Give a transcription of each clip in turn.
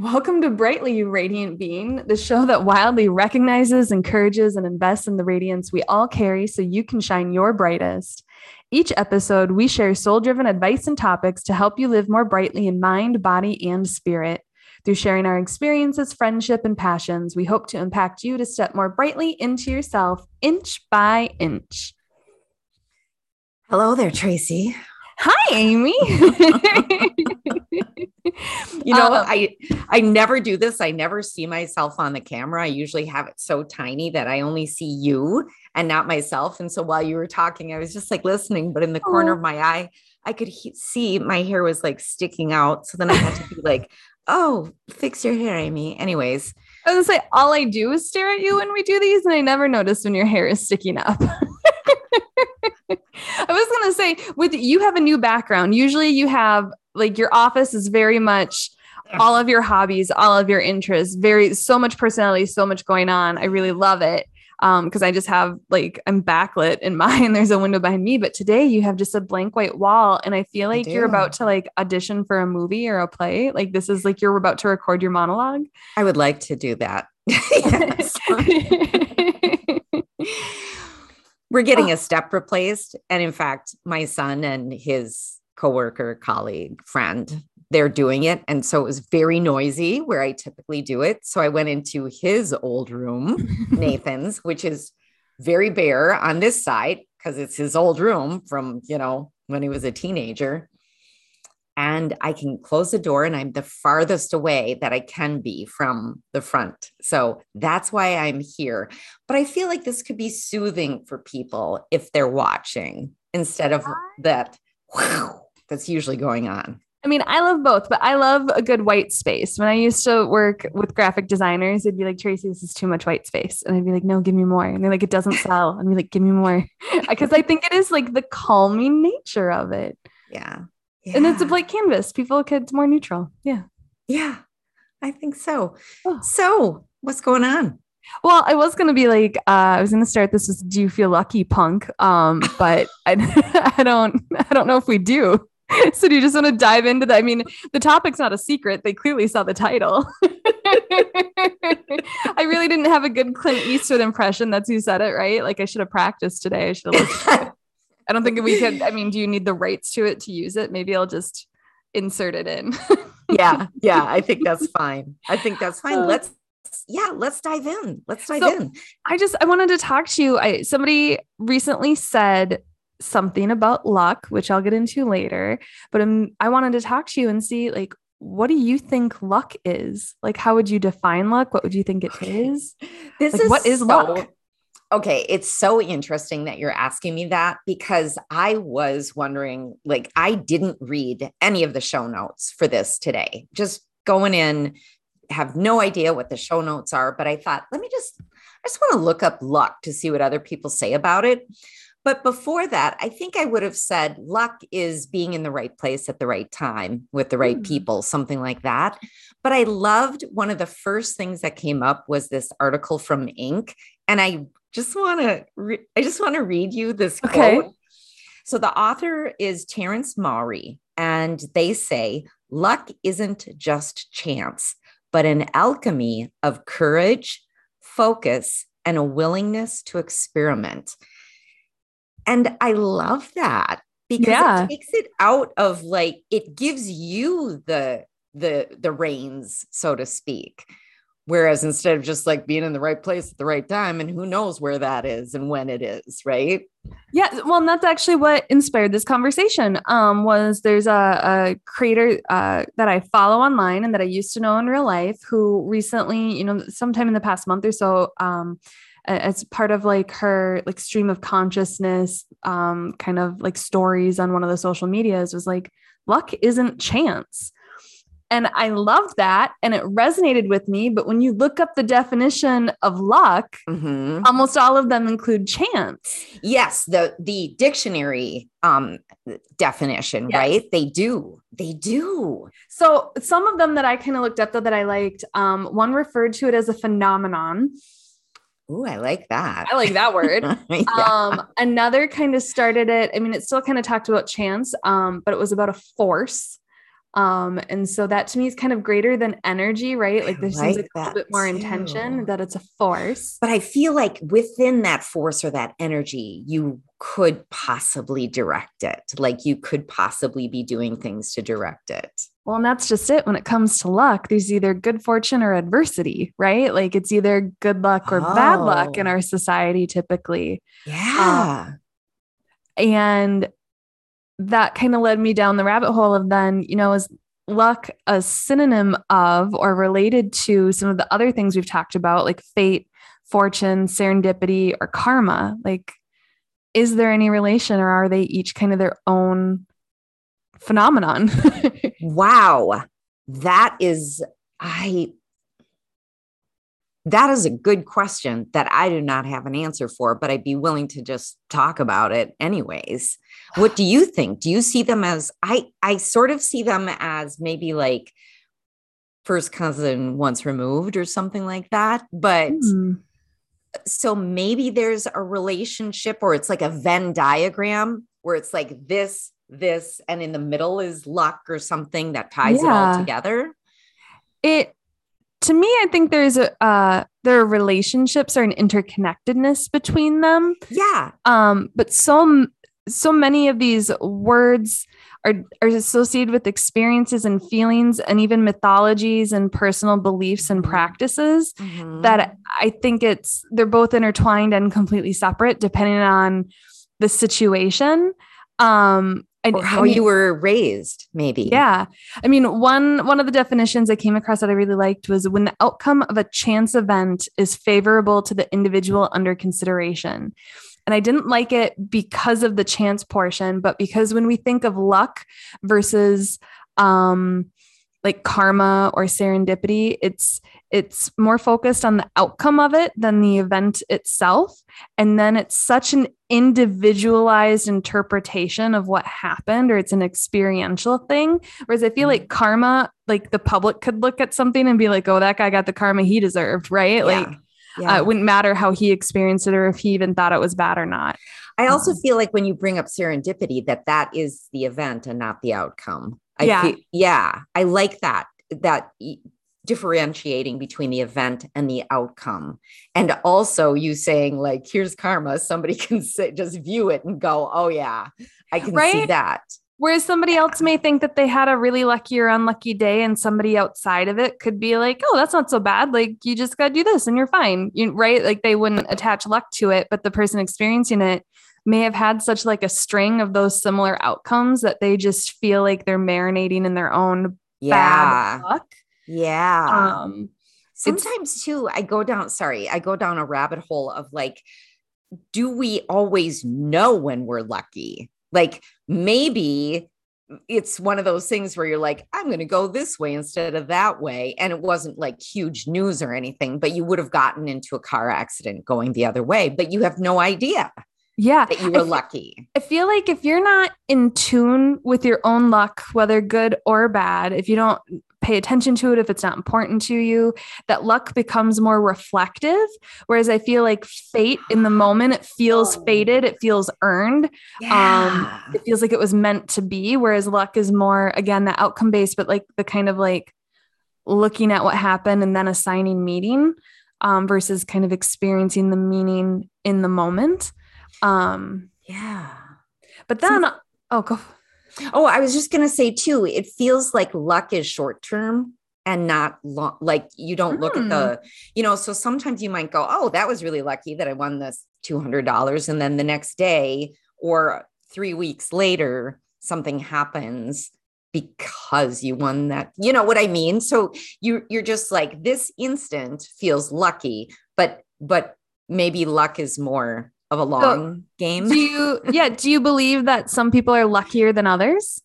Welcome to Brightly, you radiant being, the show that wildly recognizes, encourages, and invests in the radiance we all carry so you can shine your brightest. Each episode, we share soul driven advice and topics to help you live more brightly in mind, body, and spirit. Through sharing our experiences, friendship, and passions, we hope to impact you to step more brightly into yourself inch by inch. Hello there, Tracy. Hi, Amy. you know, um, I I never do this. I never see myself on the camera. I usually have it so tiny that I only see you and not myself. And so while you were talking, I was just like listening, but in the corner of my eye, I could he- see my hair was like sticking out. So then I had to be like, "Oh, fix your hair, Amy." Anyways, I was gonna say all I do is stare at you when we do these, and I never notice when your hair is sticking up. I was gonna say, with you have a new background. Usually, you have like your office is very much all of your hobbies, all of your interests, very so much personality, so much going on. I really love it um because I just have like I'm backlit in mine. There's a window behind me, but today you have just a blank white wall, and I feel like I you're about to like audition for a movie or a play. Like this is like you're about to record your monologue. I would like to do that. We're getting oh. a step replaced. And in fact, my son and his coworker, colleague, friend, they're doing it. And so it was very noisy where I typically do it. So I went into his old room, Nathan's, which is very bare on this side because it's his old room from, you know, when he was a teenager and I can close the door and I'm the farthest away that I can be from the front. So that's why I'm here. But I feel like this could be soothing for people if they're watching instead of that that's usually going on. I mean, I love both, but I love a good white space. When I used to work with graphic designers, it'd be like, Tracy, this is too much white space. And I'd be like, no, give me more. And they're like, it doesn't sell. And I'd be like, give me more. Because I think it is like the calming nature of it. Yeah. Yeah. And it's a blank canvas. People could more neutral. Yeah. Yeah. I think so. Oh. So what's going on? Well, I was gonna be like, uh, I was gonna start this with "Do you feel lucky, punk?" Um, but I, I don't, I don't know if we do. So do you just want to dive into that? I mean, the topic's not a secret. They clearly saw the title. I really didn't have a good Clint Eastwood impression. That's who said it, right? Like I should have practiced today. I should have. I don't think we could. I mean, do you need the rights to it to use it? Maybe I'll just insert it in. yeah, yeah, I think that's fine. I think that's fine. Uh, let's yeah, let's dive in. Let's dive so in. I just I wanted to talk to you. I somebody recently said something about luck, which I'll get into later, but um, I wanted to talk to you and see like what do you think luck is? Like how would you define luck? What would you think it is? This like, is what is so, luck? Okay, it's so interesting that you're asking me that because I was wondering, like, I didn't read any of the show notes for this today. Just going in, have no idea what the show notes are, but I thought, let me just, I just want to look up luck to see what other people say about it. But before that, I think I would have said luck is being in the right place at the right time with the right mm. people, something like that. But I loved one of the first things that came up was this article from Inc. And I just want to re- I just want to read you this okay. quote. So the author is Terrence Maury and they say luck isn't just chance, but an alchemy of courage, focus, and a willingness to experiment. And I love that because yeah. it takes it out of like it gives you the the the reins so to speak Whereas instead of just like being in the right place at the right time, and who knows where that is and when it is, right? Yeah, well, and that's actually what inspired this conversation. Um, was there's a, a creator uh, that I follow online and that I used to know in real life who recently, you know, sometime in the past month or so, um, as part of like her like stream of consciousness, um, kind of like stories on one of the social medias was like, luck isn't chance and I loved that and it resonated with me. But when you look up the definition of luck, mm-hmm. almost all of them include chance. Yes, the the dictionary um definition, yes. right? They do. They do. So some of them that I kind of looked up though that I liked, um, one referred to it as a phenomenon. Ooh, I like that. I like that word. yeah. Um, another kind of started it. I mean, it still kind of talked about chance, um, but it was about a force Um, and so that to me is kind of greater than energy, right? Like there like seems like a little bit more that intention that it's a force. But I feel like within that force or that energy, you could possibly direct it. Like you could possibly be doing things to direct it. Well, and that's just it. When it comes to luck, there's either good fortune or adversity, right? Like it's either good luck or bad luck in Oh. our society typically. Um, yeah. And that kind of led me down the rabbit hole of then, you know, is luck a synonym of or related to some of the other things we've talked about, like fate, fortune, serendipity, or karma? Like, is there any relation or are they each kind of their own phenomenon? wow. That is, I, that is a good question that I do not have an answer for, but I'd be willing to just talk about it anyways. What do you think? Do you see them as, I, I sort of see them as maybe like first cousin once removed or something like that. But Hmm. so maybe there's a relationship or it's like a Venn diagram where it's like this, this, and in the middle is luck or something that ties it all together. it to me i think there's a uh there are relationships or an interconnectedness between them Yeah. um but so so many of these words are are associated with experiences and feelings and even mythologies and personal beliefs and Mhm. practices Mhm. that i think it's they're both intertwined and completely separate depending on the situation um and or how I mean- you were raised, maybe. yeah. I mean, one one of the definitions I came across that I really liked was when the outcome of a chance event is favorable to the individual under consideration. And I didn't like it because of the chance portion, but because when we think of luck versus um like karma or serendipity, it's it's more focused on the outcome of it than the event itself. And then it's such an individualized interpretation of what happened, or it's an experiential thing. Whereas I feel like karma, like the public could look at something and be like, oh, that guy got the karma he deserved, right? Yeah. Like yeah. uh, it wouldn't matter how he experienced it or if he even thought it was bad or not. I also um, feel like when you bring up serendipity, that that is the event and not the outcome. I Yeah. feel, yeah. I like that, that differentiating between the event and the outcome. And also you saying like, here's karma. Somebody can sit, just view it and go, oh yeah, I can see that. Whereas somebody else may think that they had a really lucky or unlucky day, and somebody outside of it could be like, "Oh, that's not so bad. Like you just got to do this, and you're fine." You right? Like they wouldn't attach luck to it, but the person experiencing it may have had such like a string of those similar outcomes that they just feel like they're marinating in their own Yeah. bad luck. Yeah. Um, sometimes too i go down sorry i go down a rabbit hole of like do we always know when we're lucky like maybe it's one of those things where you're like i'm going to go this way instead of that way and it wasn't like huge news or anything but you would have gotten into a car accident going the other way but you have no idea yeah, that you I were lucky I feel like if you're not in tune with your own luck, whether good or bad, if you don't pay attention to it, if it's not important to you, that luck becomes more reflective. Whereas I feel like fate in the moment, it feels Oh. fated, it feels earned, yeah it feels like it was meant to be. Whereas luck is more, again, the outcome based, but like the kind of like looking at what happened and then assigning meaning um, versus kind of experiencing the meaning in the moment. Um, yeah but then, oh, go. Oh, I was just going to say too, it feels like luck is short term and not long. Like you don't look at hmm. the, you know, so sometimes you might go, oh, that was really lucky that I won this $200. And then the next day or three weeks later, something happens because you won that. You know what I mean? So you you're just like this instant feels lucky, but but maybe luck is more of a long game. Do you, yeah, do you believe that some people are luckier than others?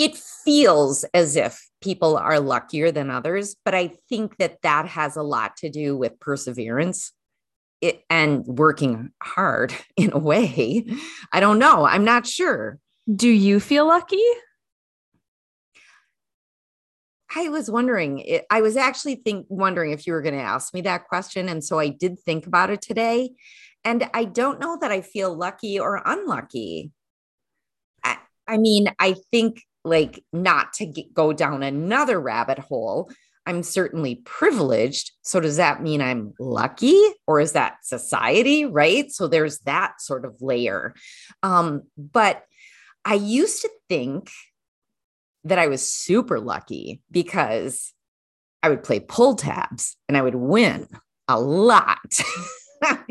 it feels as if people are luckier than others, but I think that that has a lot to do with perseverance it, and working hard in a way. I don't know. I'm not sure. Do you feel lucky? I was wondering, I was actually think wondering if you were going to ask me that question. And so I did think about it today. And I don't know that I feel lucky or unlucky. I, I mean, I think like not to get, go down another rabbit hole, I'm certainly privileged. So does that mean I'm lucky or is that society? Right. So there's that sort of layer. Um, but I used to think that I was super lucky because I would play pull tabs and I would win a lot.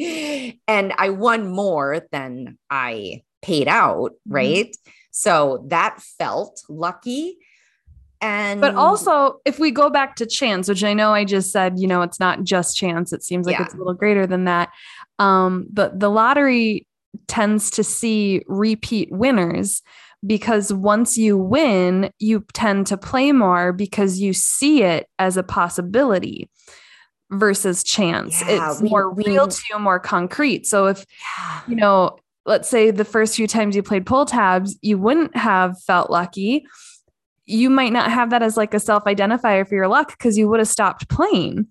and I won more than I paid out, mm-hmm. right? Mm-hmm. So that felt lucky. And but also, if we go back to chance, which I know I just said, you know, it's not just chance, it seems like yeah. it's a little greater than that. Um, but the lottery tends to see repeat winners because once you win, you tend to play more because you see it as a possibility versus chance. Yeah, it's we, more we, real to you, more concrete. So if, yeah. you know, let's say the first few times you played pull tabs, you wouldn't have felt lucky. You might not have that as like a self identifier for your luck because you would have stopped playing.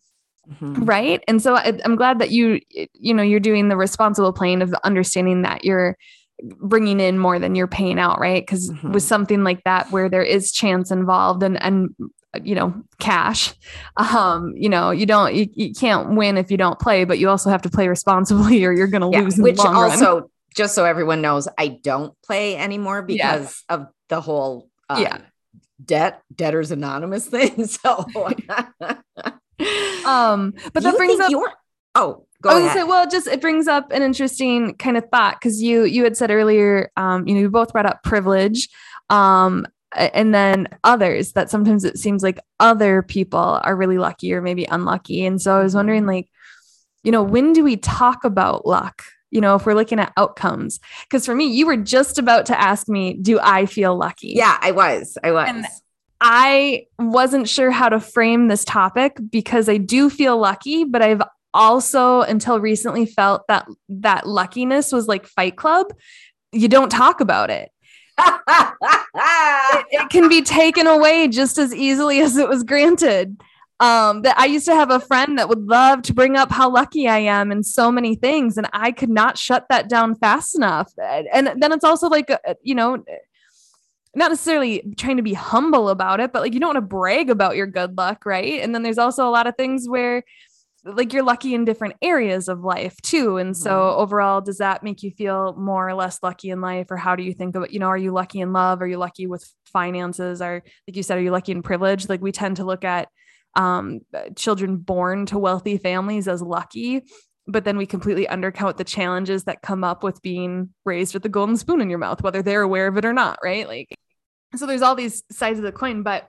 Mm-hmm. Right. And so I, I'm glad that you, you know, you're doing the responsible playing of understanding that you're bringing in more than you're paying out. Right. because mm-hmm. with something like that, where there is chance involved and, and, you know, cash, um, you know, you don't, you, you can't win if you don't play, but you also have to play responsibly or you're going to yeah, lose. which also, run. just so everyone knows, I don't play anymore because yeah. of the whole, uh, yeah debt debtors anonymous thing so um, but that brings up. Oh, go I ahead. Say, well, just it brings up an interesting kind of thought because you you had said earlier, um, you know, you both brought up privilege, um, and then others that sometimes it seems like other people are really lucky or maybe unlucky, and so I was wondering, mm-hmm. like, you know, when do we talk about luck? you know, if we're looking at outcomes. Because for me, you were just about to ask me, do I feel lucky? Yeah, I was. I was. And I wasn't sure how to frame this topic because I do feel lucky, but I've also until recently felt that that luckiness was like Fight Club. You don't talk about it. It, it, can be taken away just as easily as it was granted. Um, that I used to have a friend that would love to bring up how lucky I am in so many things, and I could not shut that down fast enough. And then it's also like, uh, you know, not necessarily trying to be humble about it, but like you don't want to brag about your good luck, right? And then there's also a lot of things where like you're lucky in different areas of life too. And so mm-hmm. overall, does that make you feel more or less lucky in life? Or how do you think about, you know, are you lucky in love? Are you lucky with finances? are like you said, are you lucky in privilege? Like we tend to look at um, children born to wealthy families as lucky but then we completely undercount the challenges that come up with being raised with the golden spoon in your mouth, whether they're aware of it or not, right? Like, so there's all these sides of the coin, but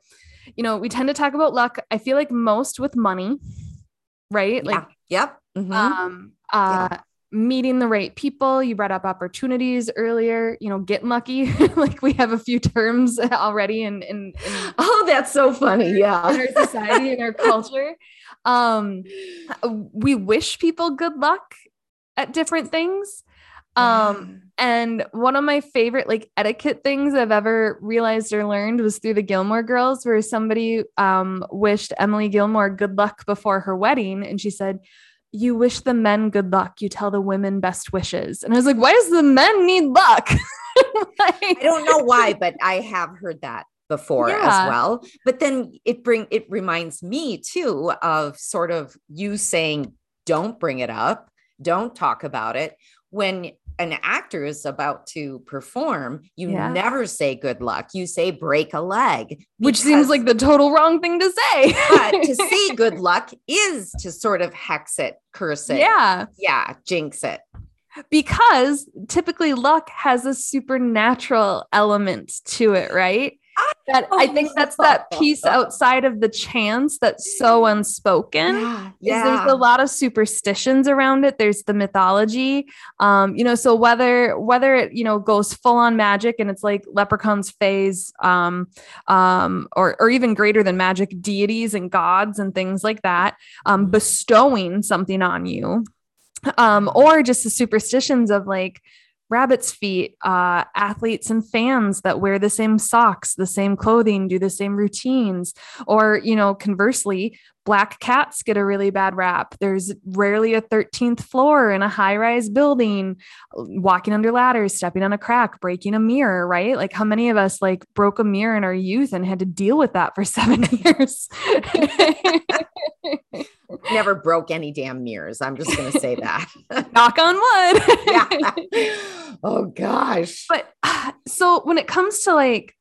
you know, we tend to talk about luck. I feel like most with money, right? Like, yep. Mm-hmm. Um, uh, yeah. meeting the right people. You brought up opportunities earlier. You know, getting lucky. like we have a few terms already in, in, in oh, that's so funny. Yeah, in our society in our culture. Um, we wish people good luck at different things. Um, and one of my favorite like etiquette things I've ever realized or learned was through the Gilmore girls, where somebody um wished Emily Gilmore good luck before her wedding, and she said, You wish the men good luck, you tell the women best wishes. And I was like, Why does the men need luck? like, I don't know why, but I have heard that before yeah. as well but then it bring it reminds me too of sort of you saying don't bring it up don't talk about it when an actor is about to perform, you yeah. never say good luck. You say break a leg, which seems like the total wrong thing to say. but to say good luck is to sort of hex it, curse it. Yeah. Yeah. Jinx it. Because typically luck has a supernatural element to it, right? That I think that's that piece outside of the chance that's so unspoken. Yeah, yeah. There's a lot of superstitions around it. There's the mythology. Um, you know, so whether whether it, you know, goes full on magic and it's like leprechauns phase, um, um, or or even greater than magic, deities and gods and things like that, um, bestowing something on you. Um, or just the superstitions of like rabbit's feet, uh, athletes and fans that wear the same socks, the same clothing, do the same routines. Or, you know, conversely, black cats get a really bad rap. There's rarely a 13th floor in a high rise building, walking under ladders, stepping on a crack, breaking a mirror, right? Like, how many of us like broke a mirror in our youth and had to deal with that for seven years? Never broke any damn mirrors. I'm just going to say that. Knock on wood. yeah. Oh gosh. But so when it comes to like,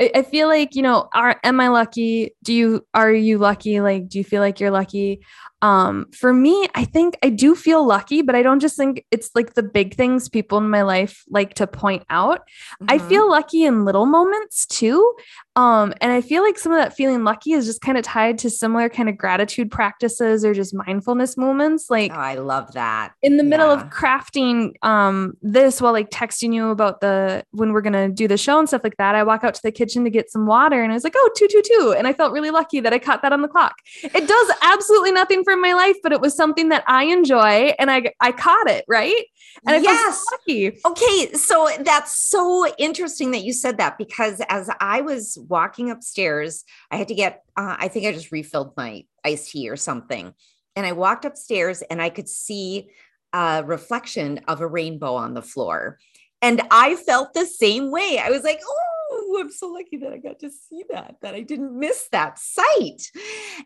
I, feel like, you know, are, am I lucky? Do you, are you lucky? Like, do you feel like you're lucky? Um, for me, I think I do feel lucky, but I don't just think it's like the big things people in my life like to point out. Mm-hmm. I feel lucky in little moments too. Um, and I feel like some of that feeling lucky is just kind of tied to similar kind of gratitude practices or just mindfulness moments. Like, oh, I love that. In the yeah. middle of crafting um, this while like texting you about the when we're gonna do the show and stuff like that, I walk out to the kitchen to get some water and I was like, oh, two, two, two. And I felt really lucky that I caught that on the clock. It does absolutely nothing for my life, but it was something that I enjoy and I I caught it, right? And I yes. lucky. Okay. So that's so interesting that you said that because as I was walking upstairs. I had to get, uh, I think I just refilled my iced tea or something. And I walked upstairs and I could see a reflection of a rainbow on the floor. And I felt the same way. I was like, oh, I'm so lucky that I got to see that, that I didn't miss that sight.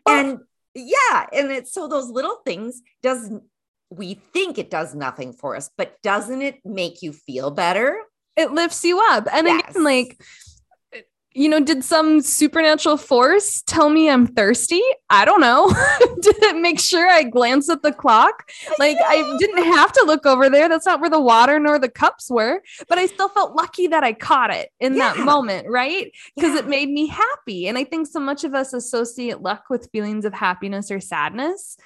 And yeah, and it's so those little things does we think it does nothing for us, but doesn't it make you feel better? It lifts you up. And yes. again, like you know, did some supernatural force tell me I'm thirsty? I don't know. did it make sure I glance at the clock? Like I didn't have to look over there. That's not where the water nor the cups were, but I still felt lucky that I caught it in yeah. that moment, right? Because yeah. it made me happy. And I think so much of us associate luck with feelings of happiness or sadness.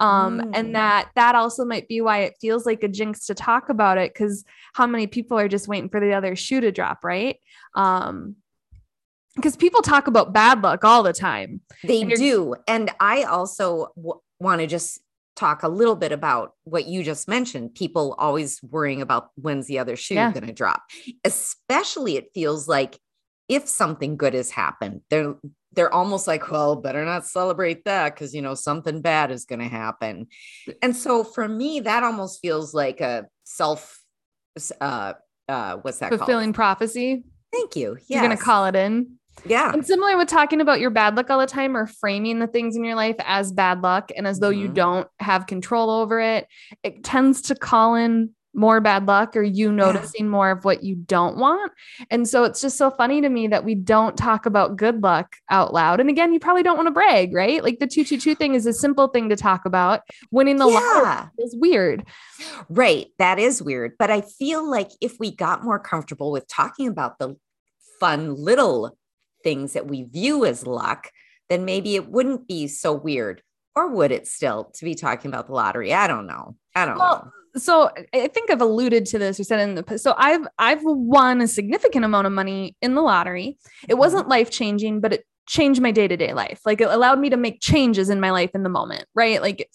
Um, mm. and that that also might be why it feels like a jinx to talk about it because how many people are just waiting for the other shoe to drop, right? Um, because people talk about bad luck all the time. They and do. And I also w- want to just talk a little bit about what you just mentioned people always worrying about when's the other shoe yeah. going to drop especially it feels like if something good has happened they're they're almost like well better not celebrate that because you know something bad is going to happen and so for me that almost feels like a self uh uh what's that fulfilling called? prophecy thank you yeah you're going to call it in yeah. And similar with talking about your bad luck all the time or framing the things in your life as bad luck and as though mm-hmm. you don't have control over it, it tends to call in more bad luck or you noticing yeah. more of what you don't want. And so it's just so funny to me that we don't talk about good luck out loud. And again, you probably don't want to brag, right? Like the 222 thing is a simple thing to talk about. Winning the yeah. lottery is weird. Right. That is weird. But I feel like if we got more comfortable with talking about the fun little things that we view as luck, then maybe it wouldn't be so weird. Or would it still to be talking about the lottery? I don't know. I don't well, know. So I think I've alluded to this or said in the so I've I've won a significant amount of money in the lottery. It mm-hmm. wasn't life changing, but it changed my day to day life. Like it allowed me to make changes in my life in the moment, right? Like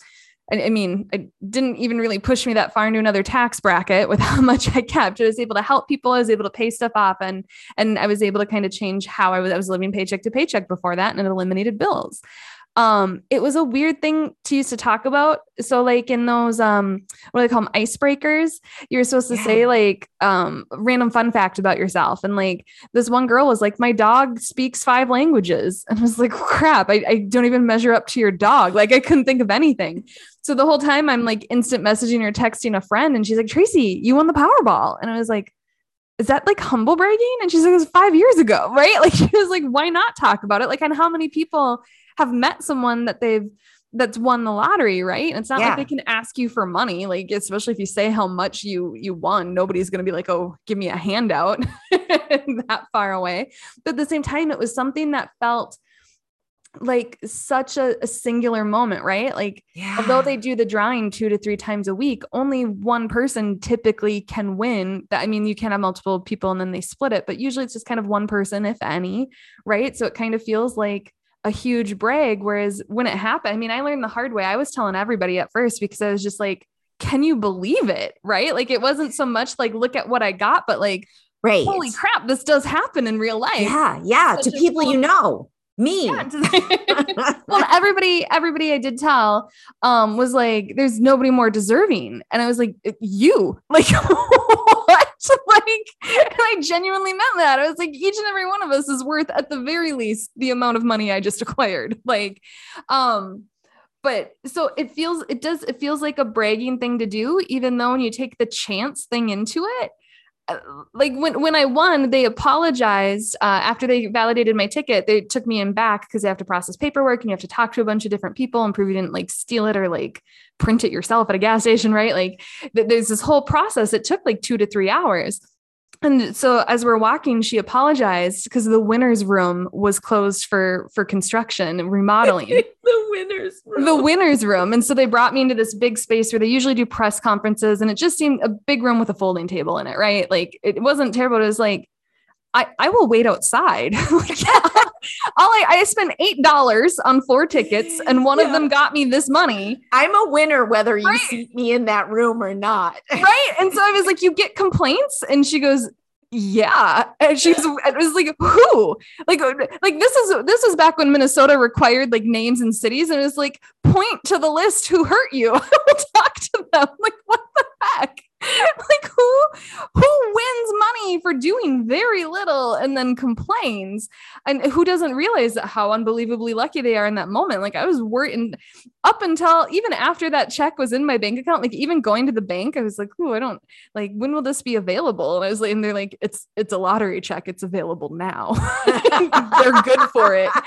I, I mean, it didn't even really push me that far into another tax bracket with how much I kept. I was able to help people. I was able to pay stuff off, and and I was able to kind of change how I was. I was living paycheck to paycheck before that, and it eliminated bills um it was a weird thing to use to talk about so like in those um what do they call them icebreakers you're supposed to yeah. say like um random fun fact about yourself and like this one girl was like my dog speaks five languages and I was like crap I, I don't even measure up to your dog like I couldn't think of anything so the whole time I'm like instant messaging or texting a friend and she's like Tracy you won the Powerball and I was like is that like humble bragging? And she's like, it was five years ago, right? Like she was like, why not talk about it? Like, and how many people have met someone that they've that's won the lottery, right? And it's not yeah. like they can ask you for money, like especially if you say how much you you won, nobody's going to be like, "Oh, give me a handout." that far away. But at the same time, it was something that felt like such a, a singular moment, right? Like yeah. although they do the drawing 2 to 3 times a week, only one person typically can win. That I mean, you can have multiple people and then they split it, but usually it's just kind of one person if any, right? So it kind of feels like a huge brag. Whereas when it happened, I mean, I learned the hard way. I was telling everybody at first because I was just like, can you believe it? Right. Like it wasn't so much like, look at what I got, but like, right. holy crap, this does happen in real life. Yeah. Yeah. to people cool. you know. Me. Yeah, well, everybody, everybody I did tell um was like, there's nobody more deserving. And I was like, you, like what? like and I genuinely meant that. I was like, each and every one of us is worth at the very least the amount of money I just acquired. Like, um, but so it feels it does it feels like a bragging thing to do even though when you take the chance thing into it uh, like when when I won, they apologized uh, after they validated my ticket. They took me in back because they have to process paperwork and you have to talk to a bunch of different people and prove you didn't like steal it or like print it yourself at a gas station, right? Like th- there's this whole process. It took like two to three hours. And so as we're walking, she apologized because the winner's room was closed for for construction and remodeling. the winner's room. The winner's room. And so they brought me into this big space where they usually do press conferences. And it just seemed a big room with a folding table in it, right? Like it wasn't terrible. It was like, I, I will wait outside. All I, I spent eight dollars on four tickets, and one yeah. of them got me this money. I'm a winner whether you right. seat me in that room or not. right. And so I was like, You get complaints? And she goes, yeah and she's it was like who like like this is this was back when minnesota required like names and cities and it was like point to the list who hurt you i will talk to them like what the heck like who who wins money for doing very little and then complains? And who doesn't realize how unbelievably lucky they are in that moment? Like i was worried up until even after that check was in my bank account like even going to the bank i was like oh i don't like when will this be available? And i was like and they're like it's it's a lottery check. It's available now. They're good for it.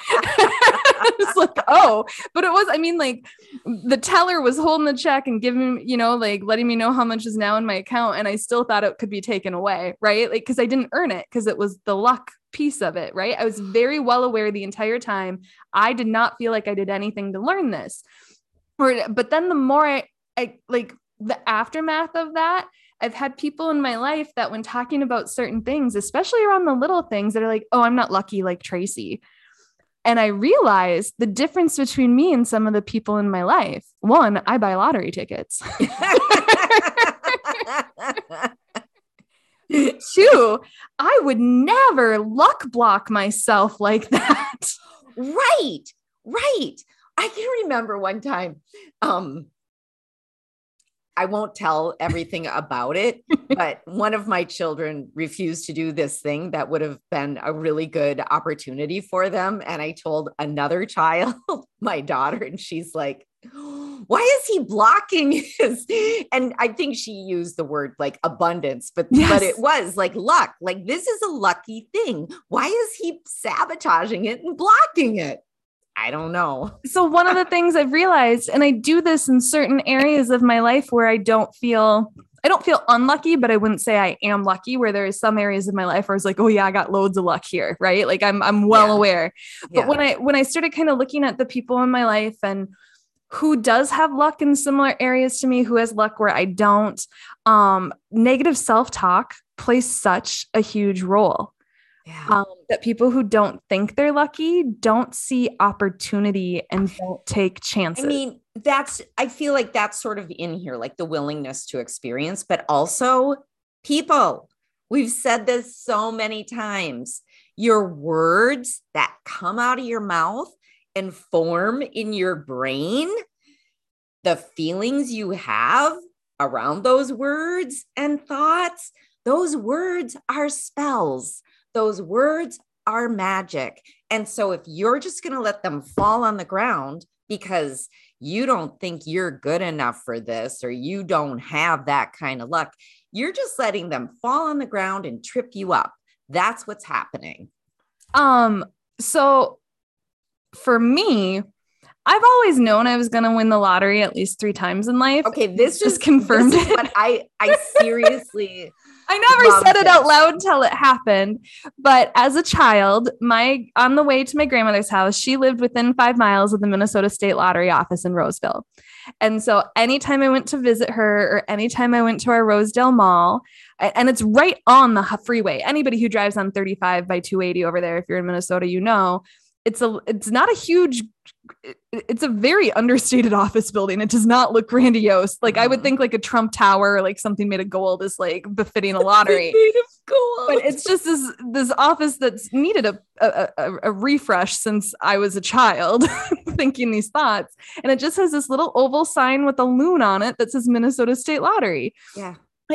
It's like oh. But it was i mean like the teller was holding the check and giving you know like letting me know how much is now in my account and I still thought it could be taken away, right? Like, because I didn't earn it because it was the luck piece of it, right? I was very well aware the entire time. I did not feel like I did anything to learn this. Or, but then the more I, I like the aftermath of that, I've had people in my life that when talking about certain things, especially around the little things that are like, oh, I'm not lucky like Tracy. And I realized the difference between me and some of the people in my life. One, I buy lottery tickets. Two, I would never luck block myself like that. Right, right. I can remember one time, um, I won't tell everything about it, but one of my children refused to do this thing that would have been a really good opportunity for them. And I told another child, my daughter, and she's like, why is he blocking his and i think she used the word like abundance but yes. but it was like luck like this is a lucky thing why is he sabotaging it and blocking it I don't know. So, one of the things I've realized, and I do this in certain areas of my life where I don't feel. I don't feel unlucky, but I wouldn't say I am lucky. Where there is some areas of my life where I was like, "Oh yeah, I got loads of luck here," right? Like I'm I'm well yeah. aware. But yeah. when I when I started kind of looking at the people in my life and who does have luck in similar areas to me, who has luck where I don't, um, negative self talk plays such a huge role. Yeah. Um, that people who don't think they're lucky don't see opportunity and don't take chances. I mean, that's, I feel like that's sort of in here, like the willingness to experience, but also people. We've said this so many times. Your words that come out of your mouth and form in your brain the feelings you have around those words and thoughts. Those words are spells those words are magic. And so if you're just going to let them fall on the ground because you don't think you're good enough for this or you don't have that kind of luck, you're just letting them fall on the ground and trip you up. That's what's happening. Um so for me, I've always known I was going to win the lottery at least 3 times in life. Okay, this just confirmed this what I I seriously I never said it, it out loud until it happened. But as a child, my on the way to my grandmother's house, she lived within five miles of the Minnesota State Lottery office in Roseville. And so anytime I went to visit her or anytime I went to our Rosedale Mall, and it's right on the freeway. Anybody who drives on 35 by 280 over there, if you're in Minnesota, you know it's a it's not a huge it's a very understated office building. It does not look grandiose. Like mm-hmm. I would mm-hmm. think like a Trump Tower, or like something made of gold, is like befitting a lottery. made of gold. But it's just this this office that's needed a a, a, a refresh since I was a child, thinking these thoughts. And it just has this little oval sign with a loon on it that says Minnesota State Lottery. Yeah.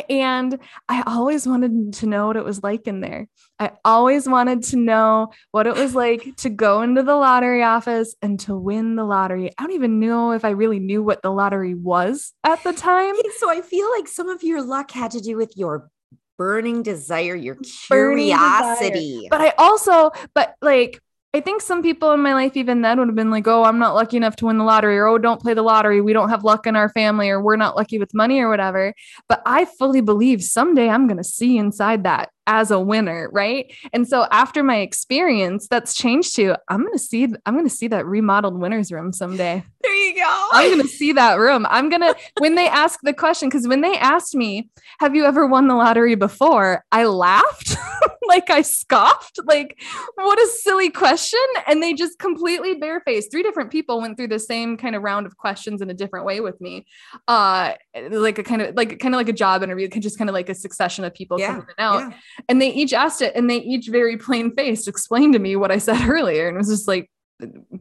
And I always wanted to know what it was like in there. I always wanted to know what it was like to go into the lottery office and to win the lottery. I don't even know if I really knew what the lottery was at the time. So I feel like some of your luck had to do with your burning desire, your curiosity. Desire. But I also, but like, I think some people in my life, even then, would have been like, oh, I'm not lucky enough to win the lottery, or oh, don't play the lottery. We don't have luck in our family, or we're not lucky with money, or whatever. But I fully believe someday I'm going to see inside that as a winner, right? And so after my experience, that's changed to I'm going to see I'm going to see that remodeled winners room someday. You go. I'm going to see that room. I'm going to when they ask the question cuz when they asked me, "Have you ever won the lottery before?" I laughed. like I scoffed. Like what a silly question and they just completely barefaced. Three different people went through the same kind of round of questions in a different way with me. Uh like a kind of like kind of like a job interview, just kind of like a succession of people yeah, coming out. Yeah and they each asked it and they each very plain faced explained to me what I said earlier. And it was just like,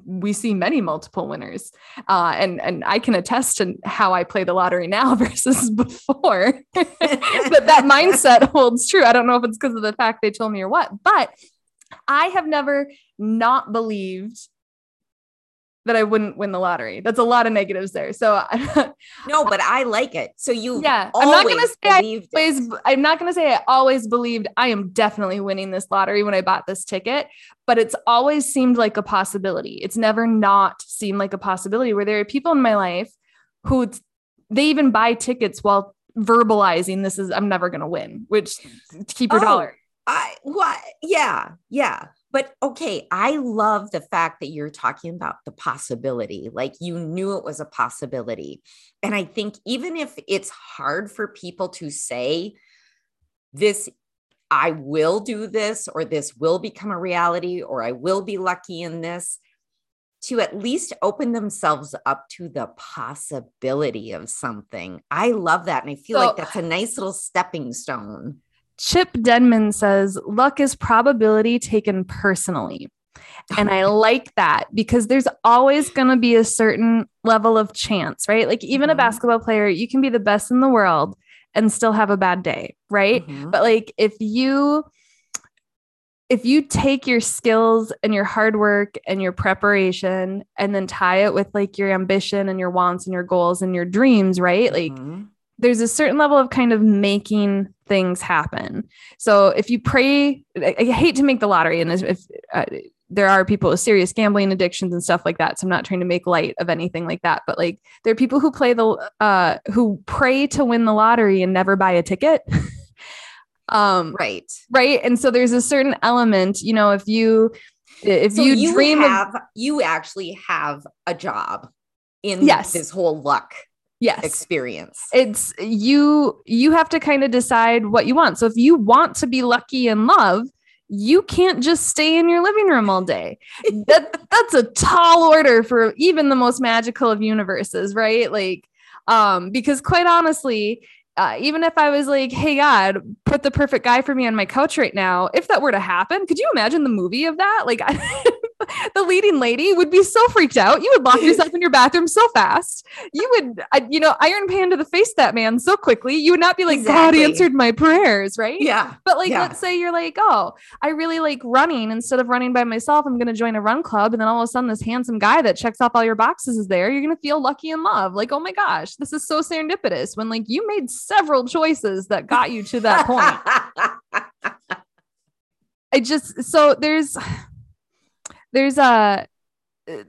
we see many multiple winners. Uh, and and I can attest to how I play the lottery now versus before. But that mindset holds true. I don't know if it's because of the fact they told me or what but I have never not believed that I wouldn't win the lottery. That's a lot of negatives there. So no, but I like it. So you yeah, I'm not gonna say I always, it. I'm not gonna say I always believed I am definitely winning this lottery when I bought this ticket, but it's always seemed like a possibility. It's never not seemed like a possibility where there are people in my life who they even buy tickets while verbalizing this is I'm never gonna win, which keep your oh, dollar. I what yeah, yeah. But okay, I love the fact that you're talking about the possibility, like you knew it was a possibility. And I think even if it's hard for people to say, this, I will do this, or this will become a reality, or I will be lucky in this, to at least open themselves up to the possibility of something. I love that. And I feel so, like that's a nice little stepping stone. Chip Denman says luck is probability taken personally. And I like that because there's always going to be a certain level of chance, right? Like even mm-hmm. a basketball player, you can be the best in the world and still have a bad day, right? Mm-hmm. But like if you if you take your skills and your hard work and your preparation and then tie it with like your ambition and your wants and your goals and your dreams, right? Mm-hmm. There's a certain level of kind of making things happen. So if you pray, I, I hate to make the lottery, and if uh, there are people with serious gambling addictions and stuff like that, so I'm not trying to make light of anything like that. But like there are people who play the uh, who pray to win the lottery and never buy a ticket. um, right, right, and so there's a certain element, you know, if you if so you, you dream have of, you actually have a job in yes. this whole luck yes. Experience. It's you you have to kind of decide what you want. So if you want to be lucky in love you can't just stay in your living room all day. That that's a tall order for even the most magical of universes right? Like um because quite honestly uh, even if I was like, hey, God, put the perfect guy for me on my couch right now, if that were to happen, could you imagine the movie of that? Like, I, the leading lady would be so freaked out. You would lock yourself in your bathroom so fast. You would, uh, you know, iron pan to the face that man so quickly. You would not be like, exactly. God answered my prayers, right? Yeah. But like, yeah. let's say you're like, oh, I really like running. Instead of running by myself, I'm going to join a run club. And then all of a sudden, this handsome guy that checks off all your boxes is there. You're going to feel lucky in love. Like, oh my gosh, this is so serendipitous when like you made several choices that got you to that point. I just, so there's, there's a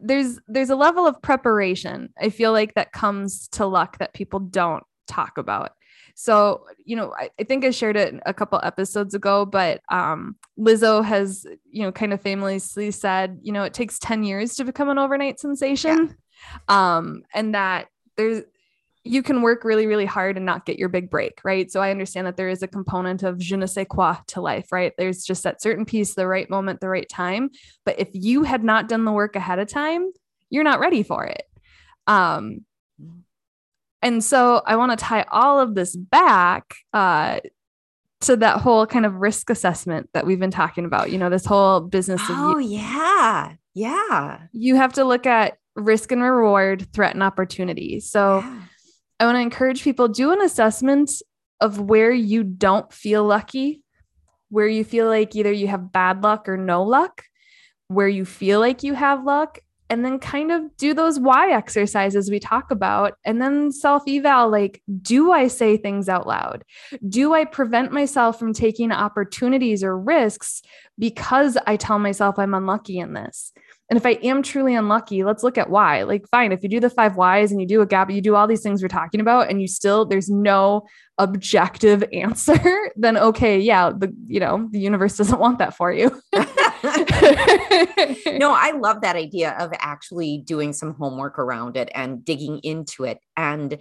there's there's a level of preparation i feel like that comes to luck that people don't talk about so you know I, I, think i shared it a couple episodes ago but um, lizzo has you know kind of famously said you know it takes 10 years to become an overnight sensation yeah. um, and that there's you can work really, really hard and not get your big break, right? So I understand that there is a component of je ne sais quoi to life, right? There's just that certain piece, the right moment, the right time. But if you had not done the work ahead of time, you're not ready for it. Um, and so I want to tie all of this back uh, to that whole kind of risk assessment that we've been talking about. You know, this whole business. Oh, you, yeah. Yeah. You have to look at risk and reward, threat and opportunity. So yeah. I want to encourage people do an assessment of where you don't feel lucky, where you feel like either you have bad luck or no luck, where you feel like you have luck, and then kind of do those why exercises we talk about and then self eval like do i say things out loud? Do i prevent myself from taking opportunities or risks because i tell myself i'm unlucky in this and if I am truly unlucky, let's look at why. Like, fine, if you do the five whys and you do a gap, you do all these things we're talking about, and you still there's no objective answer, then okay, yeah, the you know the universe doesn't want that for you. no, I love that idea of actually doing some homework around it and digging into it. And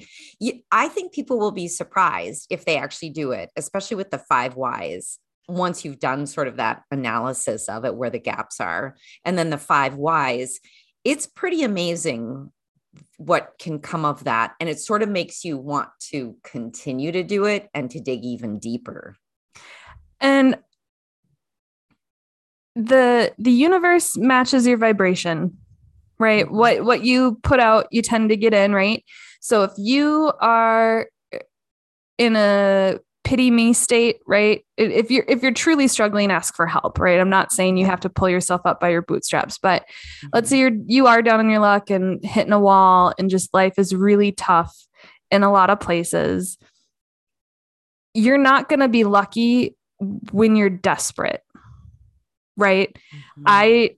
I think people will be surprised if they actually do it, especially with the five whys once you've done sort of that analysis of it where the gaps are and then the five whys it's pretty amazing what can come of that. And it sort of makes you want to continue to do it and to dig even deeper. And the the universe matches your vibration right? Mm-hmm. what what you put out you tend to get in right? So if you are in a pity me state, right? If you're if you're truly struggling, ask for help, right? I'm not saying you have to pull yourself up by your bootstraps, but mm-hmm. let's say you're you are down on your luck and hitting a wall and just life is really tough in a lot of places. You're not going to be lucky when you're desperate. Right? Mm-hmm. I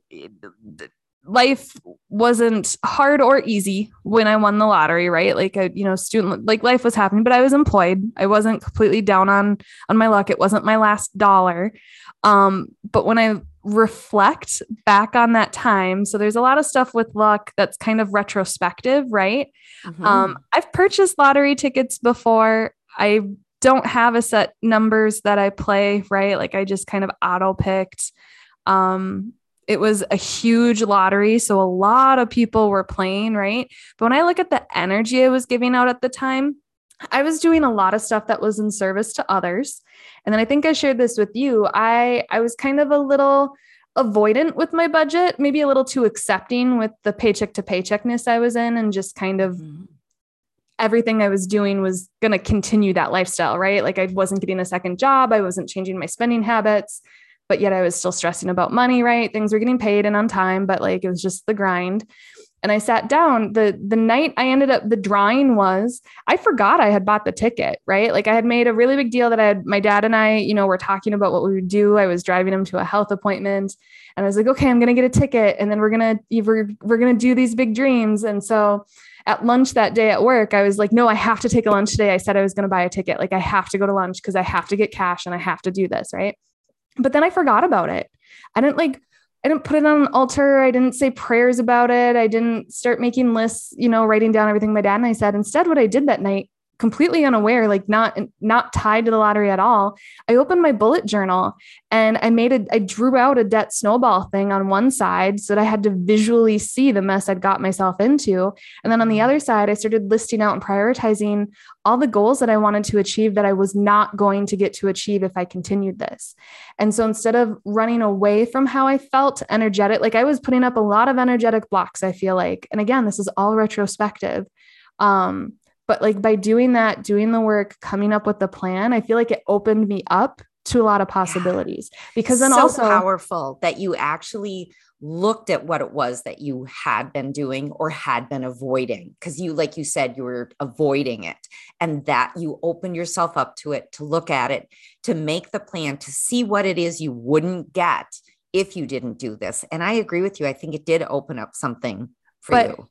life wasn't hard or easy when I won the lottery, right? Like a, you know, student like life was happening, but I was employed. I wasn't completely down on on my luck. It wasn't my last dollar. Um, but when I reflect back on that time, so there's a lot of stuff with luck that's kind of retrospective, right? Mm-hmm. Um, I've purchased lottery tickets before. I don't have a set numbers that I play, right? Like I just kind of auto picked. Um, it was a huge lottery. So a lot of people were playing, right? But when I look at the energy I was giving out at the time, I was doing a lot of stuff that was in service to others. And then I think I shared this with you. I I was kind of a little avoidant with my budget, maybe a little too accepting with the paycheck to paycheckness I was in and just kind of mm-hmm. everything I was doing was going to continue that lifestyle, right? Like I wasn't getting a second job, I wasn't changing my spending habits but yet I was still stressing about money, right? Things were getting paid and on time, but like it was just the grind. And I sat down the the night I ended up the drawing was I forgot I had bought the ticket, right? Like I had made a really big deal that I had my dad and I, you know, were talking about what we would do. I was driving him to a health appointment and I was like, okay, I'm gonna get a ticket and then we're gonna we're, we're gonna do these big dreams. And so at lunch that day at work, I was like, no, I have to take a lunch today. I said I was gonna buy a ticket. Like I have to go to lunch because I have to get cash and I have to do this, right? But then I forgot about it. I didn't like, I didn't put it on an altar. I didn't say prayers about it. I didn't start making lists, you know, writing down everything my dad and I said. Instead, what I did that night completely unaware like not not tied to the lottery at all i opened my bullet journal and i made a i drew out a debt snowball thing on one side so that i had to visually see the mess i'd got myself into. And then on the mm-hmm. other side i started listing out and prioritizing all the goals that i wanted to achieve that i was not going to get to achieve if i continued this. And so instead of running away from how i felt energetic like i was putting up a lot of energetic blocks i feel like. And again this is all retrospective. Um but like by doing that, doing the work, coming up with the plan, I feel like it opened me up to a lot of possibilities. Yeah. because then so also powerful that you actually looked at what it was that you had been doing or had been avoiding. Because you like you said you were avoiding it. And that you opened yourself up to it to look at it to make the plan to see what it is you wouldn't get if you didn't do this. And i agree with you. I think it did open up something for but you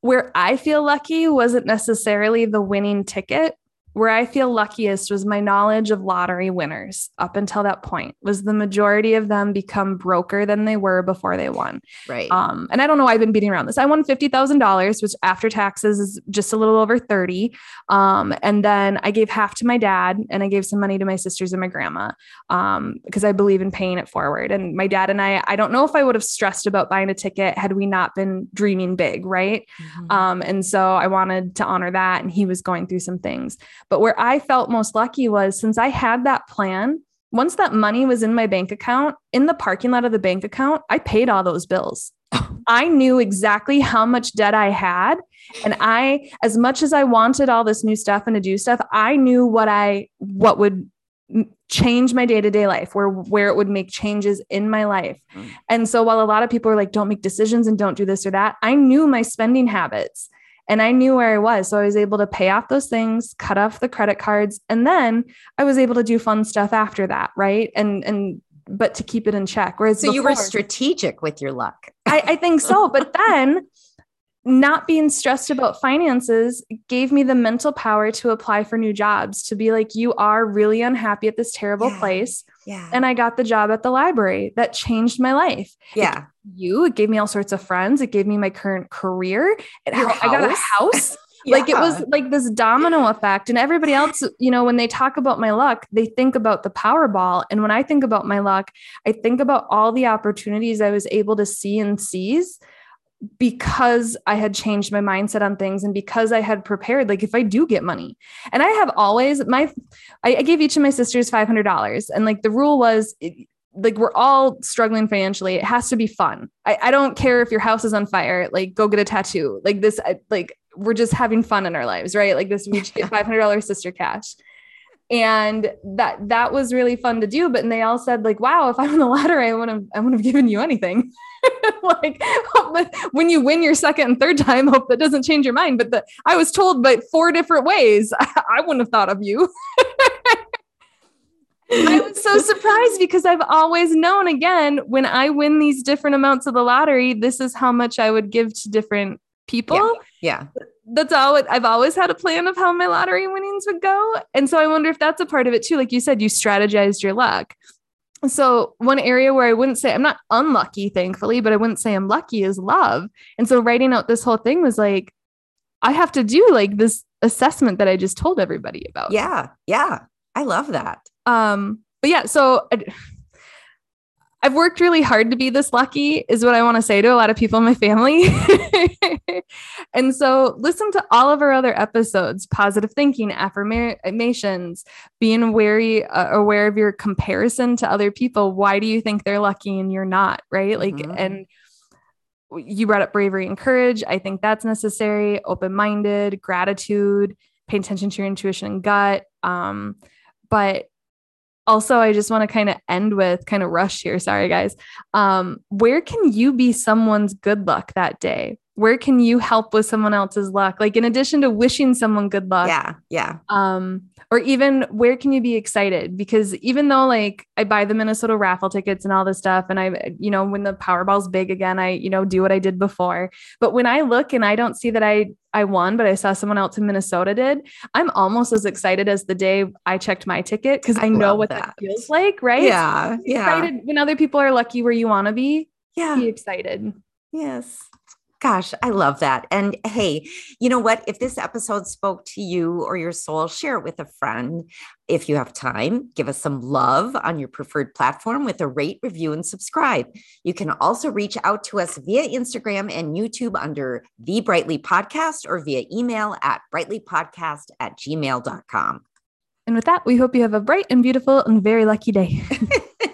where I feel lucky wasn't necessarily the winning ticket. Where I feel luckiest was my knowledge of lottery winners up until that point was the majority of them become broker than they were before they won. Right. Um, and I don't know why I've been beating around this. I won $50,000, which after taxes is just a little over 30. Um, and then I gave half to my dad and I gave some money to my sisters and my grandma um, because I believe in paying it forward. And my dad and I, I don't know if I would have stressed about buying a ticket had we not been dreaming big. Right. Mm-hmm. Um, and so I wanted to honor that. And he was going through some things. But where I felt most lucky was since I had that plan, once that money was in my bank account, in the parking lot of the bank account, I paid all those bills. I knew exactly how much debt I had. And I, as much as I wanted all this new stuff and to do stuff, I knew what I, what would change my day-to-day life where where it would make changes in my life mm. and so while a lot of people are like don't make decisions and don't do this or that i knew my spending habits and I knew where I was. So I was able to pay off those things, cut off the credit cards, and then I was able to do fun stuff after that. Right. And, and, but to keep it in check. Whereas so before, you were strategic with your luck. I, I think so. But then not being stressed about finances gave me the mental power to apply for new jobs to be like you are really unhappy at this terrible yeah. place. Yeah. And i got the job at the library. That changed my life. Yeah. it, you it gave me all sorts of friends. It gave me my current career. It, i got a house? yeah. like it was like this domino effect. And everybody else you know when they talk about my luck they think about the powerball. And when i think about my luck i think about all the opportunities i was able to see and seize because I had changed my mindset on things and because I had prepared, like if I do get money, and I have always my, I, I gave each of my sisters five hundred dollars, and like the rule was. It, like we're all struggling financially. It has to be fun. I, I don't care if your house is on fire. Like go get a tattoo. Like this. I, like we're just having fun in our lives, right? Like this. We each get five hundred dollars sister cash, and that that was really fun to do. But and they all said like, "Wow, if I won the lottery, I wouldn't have I wouldn't have given you anything." like when you win your second and third time, hope that doesn't change your mind. But the, I was told, by four different ways, I, I wouldn't have thought of you. I was so surprised because I've always known again, when I win these different amounts of the lottery, this is how much I would give to different people. Yeah. yeah. That's all it, I've always had a plan of how my lottery winnings would go. And so I wonder if that's a part of it too. Like you said, you strategized your luck so one area where I wouldn't say I'm not unlucky, thankfully, but I wouldn't say I'm lucky is love. And so writing out this whole thing was like, I have to do like this assessment that I just told everybody about. Yeah. Yeah. I love that. Um, but yeah, so I, I've worked really hard to be this lucky, is what I want to say to a lot of people in my family. and so, listen to all of our other episodes positive thinking, affirmations, being wary, uh, aware of your comparison to other people. Why do you think they're lucky and you're not? Right. Like, mm-hmm. and you brought up bravery and courage. I think that's necessary. Open minded, gratitude, pay attention to your intuition and gut. Um, but also i just want to kind of end with kind of rush here sorry guys. Um where can you be someone's good luck that day where can you help with someone else's luck? Like in addition to wishing someone good luck yeah yeah. um or even where can you be excited? Because even though like i buy the minnesota raffle tickets and all this stuff and i you know when the powerball's big again i you know do what i did before. But when i look and i don't see that i i won but i saw someone else in minnesota did i'm almost as excited as the day i checked my ticket because i, I know what that. that. feels like right? Yeah yeah. Excited when other people are lucky where you want to be yeah. be excited. Yes Gosh, I love that. And hey, you know what? If this episode spoke to you or your soul, share it with a friend. If you have time, give us some love on your preferred platform with a rate, review, and subscribe. You can also reach out to us via Instagram and YouTube under The Brightly Podcast or via email at brightlypodcast at gmail.com. And with that, we hope you have a bright and beautiful and very lucky day.